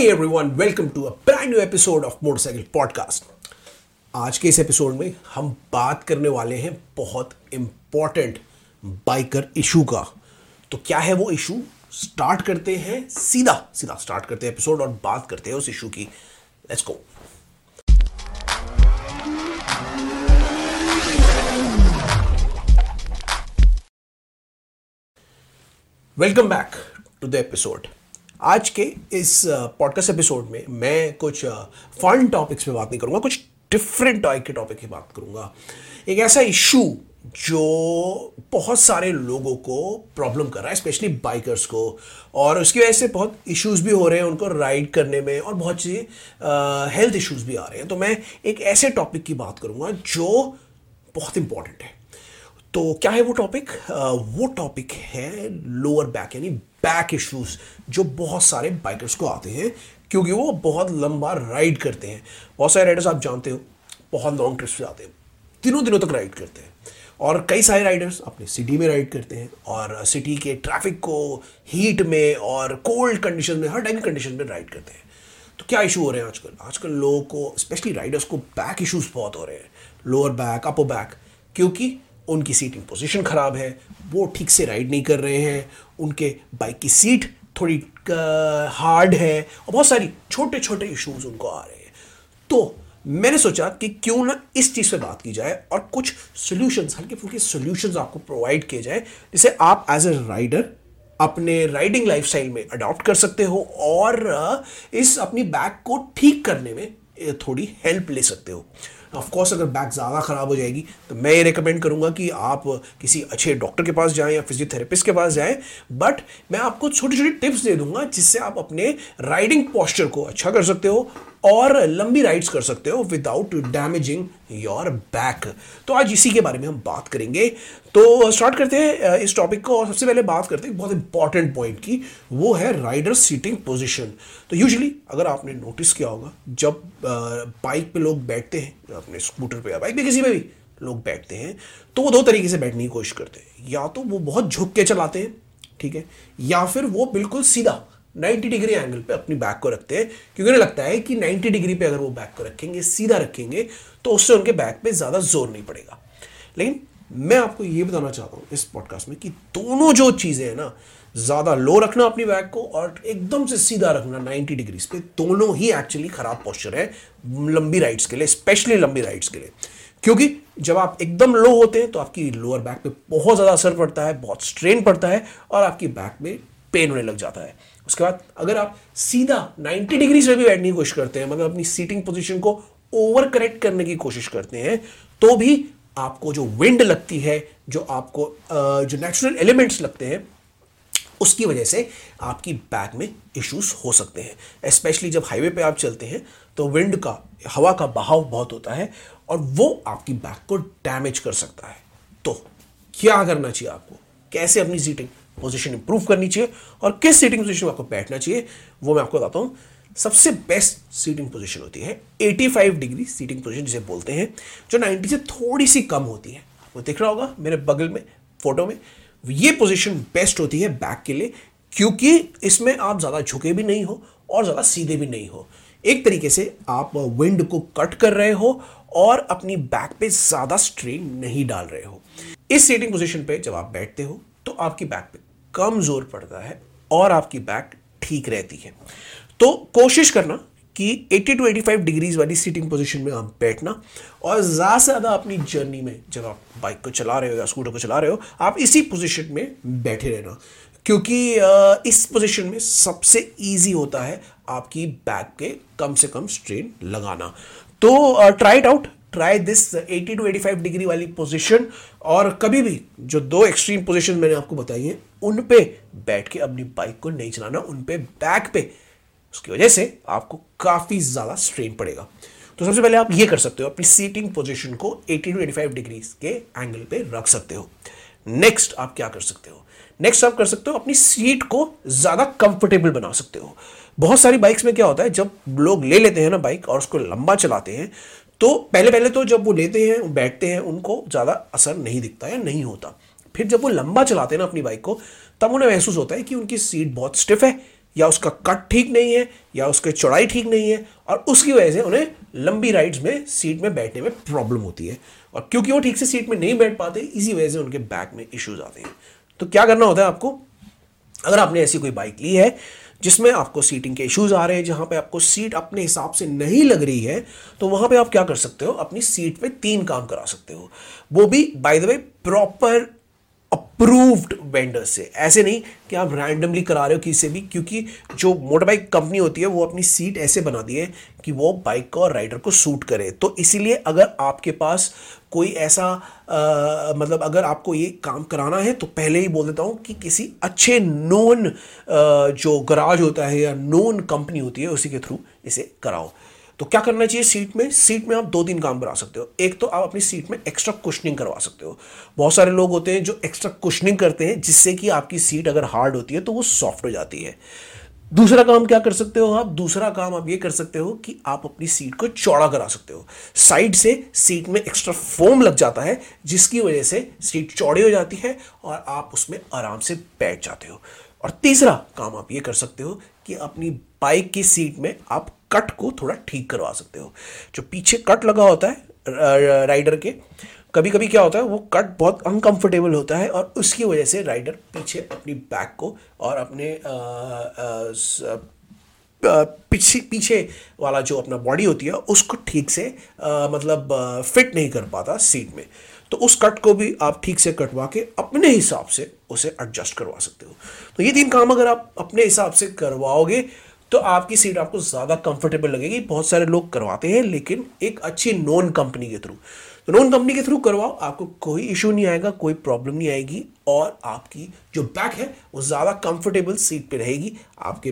Hey everyone, welcome to a brand new episode of Motorcycle Podcast. आज के इस episode में हम बात करने वाले हैं बहुत इंपॉर्टेंट बाइकर इशू का। तो क्या है वो इशू स्टार्ट करते हैं सीधा सीधा स्टार्ट करते हैं एपिसोड और बात करते हैं उस इशू की। Let's go welcome back to the episode आज के इस पॉडकास्ट एपिसोड में मैं कुछ फन टॉपिक्स पे बात नहीं करूँगा, कुछ डिफरेंट टाइप के टॉपिक की बात करूँगा। एक ऐसा इशू जो बहुत सारे लोगों को प्रॉब्लम कर रहा है स्पेशली बाइकर्स को, और उसकी वजह से बहुत इश्यूज़ भी हो रहे हैं उनको राइड करने में और बहुत सी हेल्थ इश्यूज़ भी आ रहे हैं। तो मैं एक ऐसे टॉपिक की बात करूँगा जो बहुत इंपॉर्टेंट है। तो क्या है वो टॉपिक वो टॉपिक है लोअर बैक यानी बैक इश्यूज़ जो बहुत सारे बाइकर्स को आते हैं, क्योंकि वो बहुत लंबा राइड करते हैं। बहुत सारे राइडर्स आप जानते हो, बहुत लॉन्ग ट्रिप्स पे आते हैं दिनों दिनों तक राइड करते हैं। और कई सारे राइडर्स अपने सिटी में राइड करते हैं, और सिटी के ट्रैफ़िक को हीट में और कोल्ड कंडीशन में, हर टाइम कंडीशन में राइड करते हैं। तो क्या इशू हो रहे हैं आजकल? आजकल लोगों को स्पेशली राइडर्स को बैक इश्यूज़ बहुत हो रहे हैं। लोअर बैक अपर बैक क्योंकि उनकी सीटिंग पोजीशन ख़राब है, वो ठीक से राइड नहीं कर रहे हैं, उनके बाइक की सीट थोड़ी हार्ड है और बहुत सारी छोटे छोटे इश्यूज़ उनको आ रहे हैं। तो मैंने सोचा कि क्यों ना इस चीज़ पे बात की जाए और कुछ सॉल्यूशंस हल्के फुल्के सॉल्यूशंस आपको प्रोवाइड किए जाए, जिसे आप एज ए राइडर अपने राइडिंग लाइफस्टाइल में अडॉप्ट कर सकते हो और इस अपनी बैक को ठीक करने में थोड़ी हेल्प ले सकते हो। ऑफकोर्स अगर बैक ज़्यादा ख़राब हो जाएगी तो मैं ये रिकमेंड करूँगा कि आप किसी अच्छे डॉक्टर के पास जाएँ या फिजियोथेरेपिस्ट के पास जाएँ बट मैं आपको छोटी छोटी टिप्स दे दूँगा जिससे आप अपने राइडिंग पॉस्चर को अच्छा कर सकते हो और लंबी राइड्स कर सकते हो विदाउट डैमेजिंग योर बैक तो आज इसी के बारे में हम बात करेंगे। तो स्टार्ट करते हैं इस टॉपिक को और सबसे पहले बात करते हैं बहुत इंपॉर्टेंट पॉइंट की, वो है राइडर सीटिंग पोजिशन तो यूजली अगर आपने नोटिस किया होगा, जब बाइक पे लोग बैठते हैं, अपने स्कूटर पे या बाइक पे किसी पे भी लोग बैठते हैं तो वो दो तरीके से बैठने की कोशिश करते हैं। या तो वो बहुत झुक के चलाते हैं, ठीक है, या फिर वो बिल्कुल सीधा 90 डिग्री एंगल पे अपनी बैक को रखते हैं, क्योंकि उन्हें लगता है कि 90 डिग्री पे अगर वो बैक को रखेंगे, सीधा रखेंगे तो उससे उनके बैक पे ज़्यादा ज़ोर नहीं पड़ेगा। लेकिन मैं आपको ये बताना चाहता हूँ इस पॉडकास्ट में कि दोनों जो चीज़ें हैं ना, ज़्यादा लो रखना अपनी बैक को और एकदम से सीधा रखना 90 डिग्रीज पे, दोनों ही एक्चुअली ख़राब पोस्चर है, लंबी राइड्स के लिए स्पेशली लंबी राइड्स के लिए। क्योंकि जब आप एकदम लो होते हैं तो आपकी लोअर बैक पे बहुत ज़्यादा असर पड़ता है, बहुत स्ट्रेन पड़ता है और आपकी बैक में पेन होने लग जाता है। उसके बाद अगर आप सीधा 90 डिग्री से भी बैठने की कोशिश करते हैं मतलब अपनी सीटिंग पोजीशन को ओवर करेक्ट करने की कोशिश करते हैं तो भी आपको जो विंड लगती है, जो आपको जो नेचुरल एलिमेंट्स लगते हैं, उसकी वजह से आपकी बैक में इश्यूज़ हो सकते हैं। स्पेशली जब हाईवे पे आप चलते हैं तो विंड का, हवा का बहाव बहुत होता है और वो आपकी बैक को डैमेज कर सकता है। तो क्या करना चाहिए आपको? कैसे अपनी सीटिंग पोजीशन इंप्रूव करनी चाहिए और किस सीटिंग पोजीशन में आपको बैठना चाहिए, वो मैं आपको बताता हूँ। सबसे बेस्ट सीटिंग पोजीशन होती है 85 डिग्री सीटिंग पोजीशन जिसे बोलते हैं, जो 90 से थोड़ी सी कम होती है। आपको दिख रहा होगा मेरे बगल में फ़ोटो में। ये पोजीशन बेस्ट होती है बैक के लिए, क्योंकि इसमें आप ज़्यादा झुके भी नहीं हो और ज़्यादा सीधे भी नहीं हो। एक तरीके से आप विंड को कट कर रहे हो और अपनी बैक पे ज़्यादा स्ट्रेन नहीं डाल रहे हो। इस सीटिंग पोजीशन पे जब आप बैठते हो तो आपकी बैक पे कम ज़ोर पड़ता है और आपकी बैक ठीक रहती है। तो कोशिश करना कि 80 टू 85 डिग्रीज वाली सीटिंग पोजीशन में आप बैठना और ज़्यादा से ज़्यादा अपनी जर्नी में जब आप बाइक को चला रहे हो या स्कूटर को चला रहे हो, आप इसी पोजीशन में बैठे रहना। क्योंकि इस पोजीशन में सबसे इजी होता है आपकी बैक के कम से कम स्ट्रेन लगाना। तो try it out try this 80 to 85 degree वाली पोजीशन और कभी भी जो दो एक्सट्रीम पोजीशन मैंने आपको बताई हैं, उन पे बैठ के अपनी बाइक को नहीं चलाना, उन पे बैक पे। उसकी वजह से आपको काफ़ी ज़्यादा स्ट्रेन पड़ेगा। तो सबसे पहले आप ये कर सकते हो, अपनी सीटिंग पोजीशन को 80 टू 85 डिग्री के एंगल पे रख सकते हो। नेक्स्ट आप क्या कर सकते हो? नेक्स्ट आप कर सकते हो, अपनी सीट को ज़्यादा कंफर्टेबल बना सकते हो। बहुत सारी बाइक्स में क्या होता है, जब लोग ले लेते हैं ना बाइक और उसको लंबा चलाते हैं तो पहले पहले तो जब वो लेते हैं, बैठते हैं, उनको ज़्यादा असर नहीं दिखता या नहीं होता। फिर जब वो लंबा चलाते हैं ना अपनी बाइक को, तब उन्हें महसूस होता है कि उनकी सीट बहुत स्टिफ है, या उसका कट ठीक नहीं है, या उसकी चौड़ाई ठीक नहीं है, और उसकी वजह से उन्हें लंबी राइड्स में सीट में बैठने में प्रॉब्लम होती है। और क्योंकि वो ठीक से सीट में नहीं बैठ पाते, इसी वजह से उनके बैक में इश्यूज़ आते हैं। तो क्या करना होता है आपको? अगर आपने ऐसी कोई बाइक ली है जिसमें आपको सीटिंग के इश्यूज़ आ रहे हैं, जहाँ पे आपको सीट अपने हिसाब से नहीं लग रही है तो वहाँ पे आप क्या कर सकते हो? अपनी सीट पे तीन काम करा सकते हो। वो भी by the way proper approved vendor से। ऐसे नहीं कि आप रैंडमली करा रहे हो किसी से भी क्योंकि जो मोटर बाइक कंपनी होती है वो अपनी सीट ऐसे बनाती है कि वो बाइक को और राइडर को सूट करे। तो इसीलिए अगर आपके पास कोई ऐसा आ, मतलब अगर आपको ये काम कराना है तो पहले ही बोल देता हूँ कि किसी अच्छे नोन जो गराज होता है या नोन कंपनी होती है उसी के थ्रू इसे कराओ। तो क्या करना चाहिए सीट में? सीट में आप दो तीन काम करा सकते हो। एक तो आप अपनी सीट में एक्स्ट्रा कुशनिंग करवा सकते हो। बहुत सारे लोग होते हैं जो एक्स्ट्रा कुशनिंग करते हैं, जिससे कि आपकी सीट अगर हार्ड होती है तो वो सॉफ्ट हो जाती है। दूसरा काम क्या कर सकते हो आप? दूसरा काम आप ये कर सकते हो कि आप अपनी सीट को चौड़ा करा सकते हो। साइड से सीट में एक्स्ट्रा फोम लग जाता है, जिसकी वजह से सीट चौड़ी हो जाती है और आप उसमें आराम से बैठ जाते हो। और तीसरा काम आप ये कर सकते हो कि अपनी बाइक की सीट में आप कट को थोड़ा ठीक करवा सकते हो। जो पीछे कट लगा होता है राइडर के कभी कभी क्या होता है वो कट बहुत अनकंफर्टेबल होता है और उसकी वजह से राइडर पीछे अपनी बैक को और अपने पीछे पीछे वाला जो अपना बॉडी होती है उसको ठीक से आ, मतलब फिट नहीं कर पाता सीट में। तो उस कट को भी आप ठीक से कटवा के अपने हिसाब से उसे एडजस्ट करवा सकते हो। तो ये तीन काम अगर आप अपने हिसाब से करवाओगे तो आपकी सीट आपको ज़्यादा कंफर्टेबल लगेगी। बहुत सारे लोग करवाते हैं, लेकिन एक अच्छी नॉन कंपनी के थ्रू तो नॉन कंपनी के थ्रू करवाओ, आपको कोई इशू नहीं आएगा, कोई प्रॉब्लम नहीं आएगी, और आपकी जो बैक है, वो ज़्यादा कंफर्टेबल सीट पे रहेगी। आपके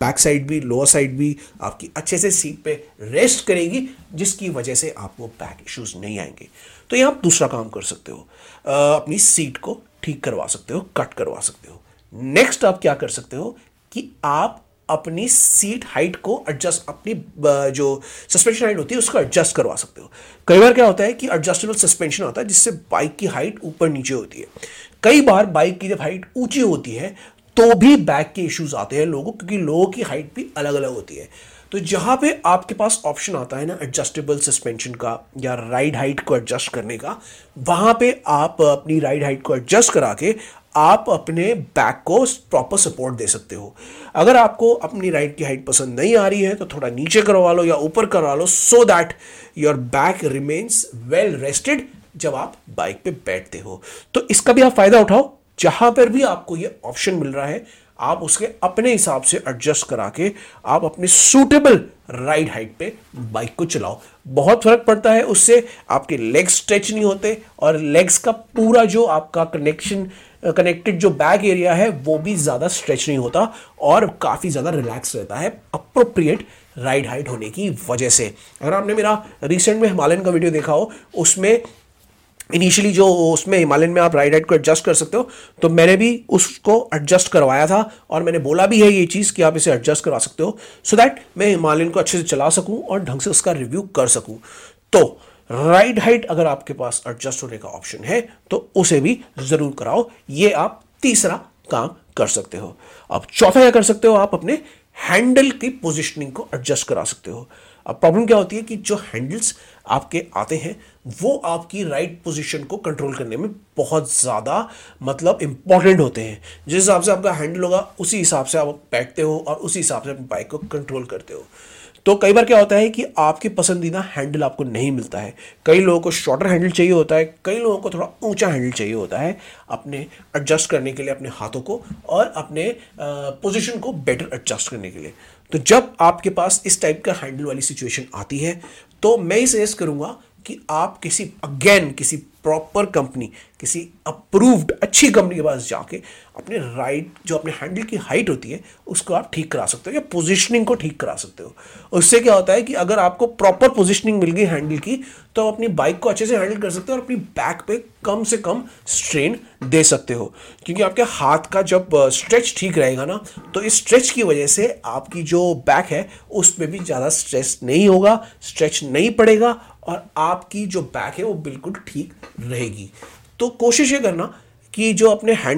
बैक साइड भी लोअर साइड भी आपकी अच्छे से सीट पे रेस्ट करेगी, जिसकी वजह से आपको बैक इश्यूज़ नहीं आएँगे। तो ये आप दूसरा काम कर सकते हो। अपनी सीट को ठीक करवा सकते हो, कट करवा सकते हो। नेक्स्ट आप क्या कर सकते हो कि आप अपनी सीट हाइट को एडजस्ट अपनी जो सस्पेंशन हाइट होती है उसको एडजस्ट करवा सकते हो। कई बार क्या होता है कि एडजस्टेबल सस्पेंशन होता है जिससे बाइक की हाइट ऊपर नीचे होती है। कई बार बाइक की जब हाइट ऊँची होती है तो भी बैक के इश्यूज़ आते हैं लोगों क्योंकि लोगों की हाइट भी अलग अलग होती है। तो जहाँ पे आपके पास ऑप्शन आता है ना एडजस्टेबल सस्पेंशन का या राइड हाइट को एडजस्ट करने का, वहाँ पे आप अपनी राइड हाइट को एडजस्ट करा के आप अपने बैक को प्रॉपर सपोर्ट दे सकते हो। अगर आपको अपनी राइट की हाइट पसंद नहीं आ रही है तो थोड़ा नीचे करवा लो या ऊपर करवा लो so that your back remains well rested जब आप बाइक पे बैठते हो। तो इसका भी आप फ़ायदा उठाओ, जहाँ पर भी आपको ये ऑप्शन मिल रहा है आप उसके अपने हिसाब से एडजस्ट करा के आप अपने सूटेबल राइड हाइट पे बाइक को चलाओ। बहुत फ़र्क पड़ता है उससे, आपके लेग्स स्ट्रेच नहीं होते और लेग्स का पूरा जो आपका कनेक्शन कनेक्टेड जो बैक एरिया है, वो भी ज़्यादा स्ट्रेच नहीं होता और काफ़ी ज़्यादा रिलैक्स रहता है अप्रोप्रिएट राइड हाइट होने की वजह से। अगर आपने मेरा रिसेंट में हिमालयन का वीडियो देखा हो, उसमें इनिशियली जो उसमें हिमालयन में आप राइड हाइट को एडजस्ट कर सकते हो तो मैंने भी उसको एडजस्ट करवाया था और मैंने बोला भी है ये चीज़ कि आप इसे एडजस्ट करवा सकते हो सो so दैट मैं हिमालयन को अच्छे से चला सकूँ और ढंग से उसका रिव्यू कर सकूँ। तो राइड हाइट अगर आपके पास एडजस्ट होने का ऑप्शन है तो उसे भी ज़रूर कराओ, ये आप तीसरा काम कर सकते हो। अब चौथा क्या कर सकते हो, आप अपने हैंडल की पोजिशनिंग को एडजस्ट करा सकते हो। अब प्रॉब्लम क्या होती है कि जो हैंडल्स आपके आते हैं, वो आपकी राइट right पोजीशन को कंट्रोल करने में बहुत ज़्यादा मतलब इंपॉर्टेंट होते हैं। जिस हिसाब से आपका हैंडल होगा, उसी हिसाब से आप बैठते हो और उसी हिसाब से अपनी बाइक को कंट्रोल करते हो। तो कई बार क्या होता है कि आपके पसंदीदा हैंडल आपको नहीं मिलता है। कई लोगों को शॉर्टर हैंडल चाहिए होता है, कई लोगों को थोड़ा ऊँचा हैंडल चाहिए होता है, अपने एडजस्ट करने के लिए, अपने हाथों को और अपने पोजीशन को बेटर एडजस्ट करने के लिए। तो जब आपके पास इस टाइप का हैंडल वाली सिचुएशन आती है तो मैं ये सजेस्ट करूँगा कि आप किसी अगेन किसी प्रॉपर कंपनी किसी अप्रूव्ड अच्छी कंपनी के पास जाके अपने राइट जो अपने हैंडल की हाइट होती है, उसको आप ठीक करा सकते हो या पोजीशनिंग को ठीक करा सकते हो। उससे क्या होता है कि अगर आपको प्रॉपर पोजीशनिंग मिल गई हैंडल की तो आप अपनी बाइक को अच्छे से हैंडल कर सकते हो और अपनी बैक पे कम से कम स्ट्रेन दे सकते हो। क्योंकि आपके हाथ का जब स्ट्रेच ठीक रहेगा ना तो इस स्ट्रेच की वजह से आपकी जो बैक है उस पर भी ज़्यादा स्ट्रेस नहीं होगा स्ट्रेच नहीं पड़ेगा और आपकी जो बैक है वो बिल्कुल ठीक रहेगी। तो कोशिश ये करना कि जो अपने हैंड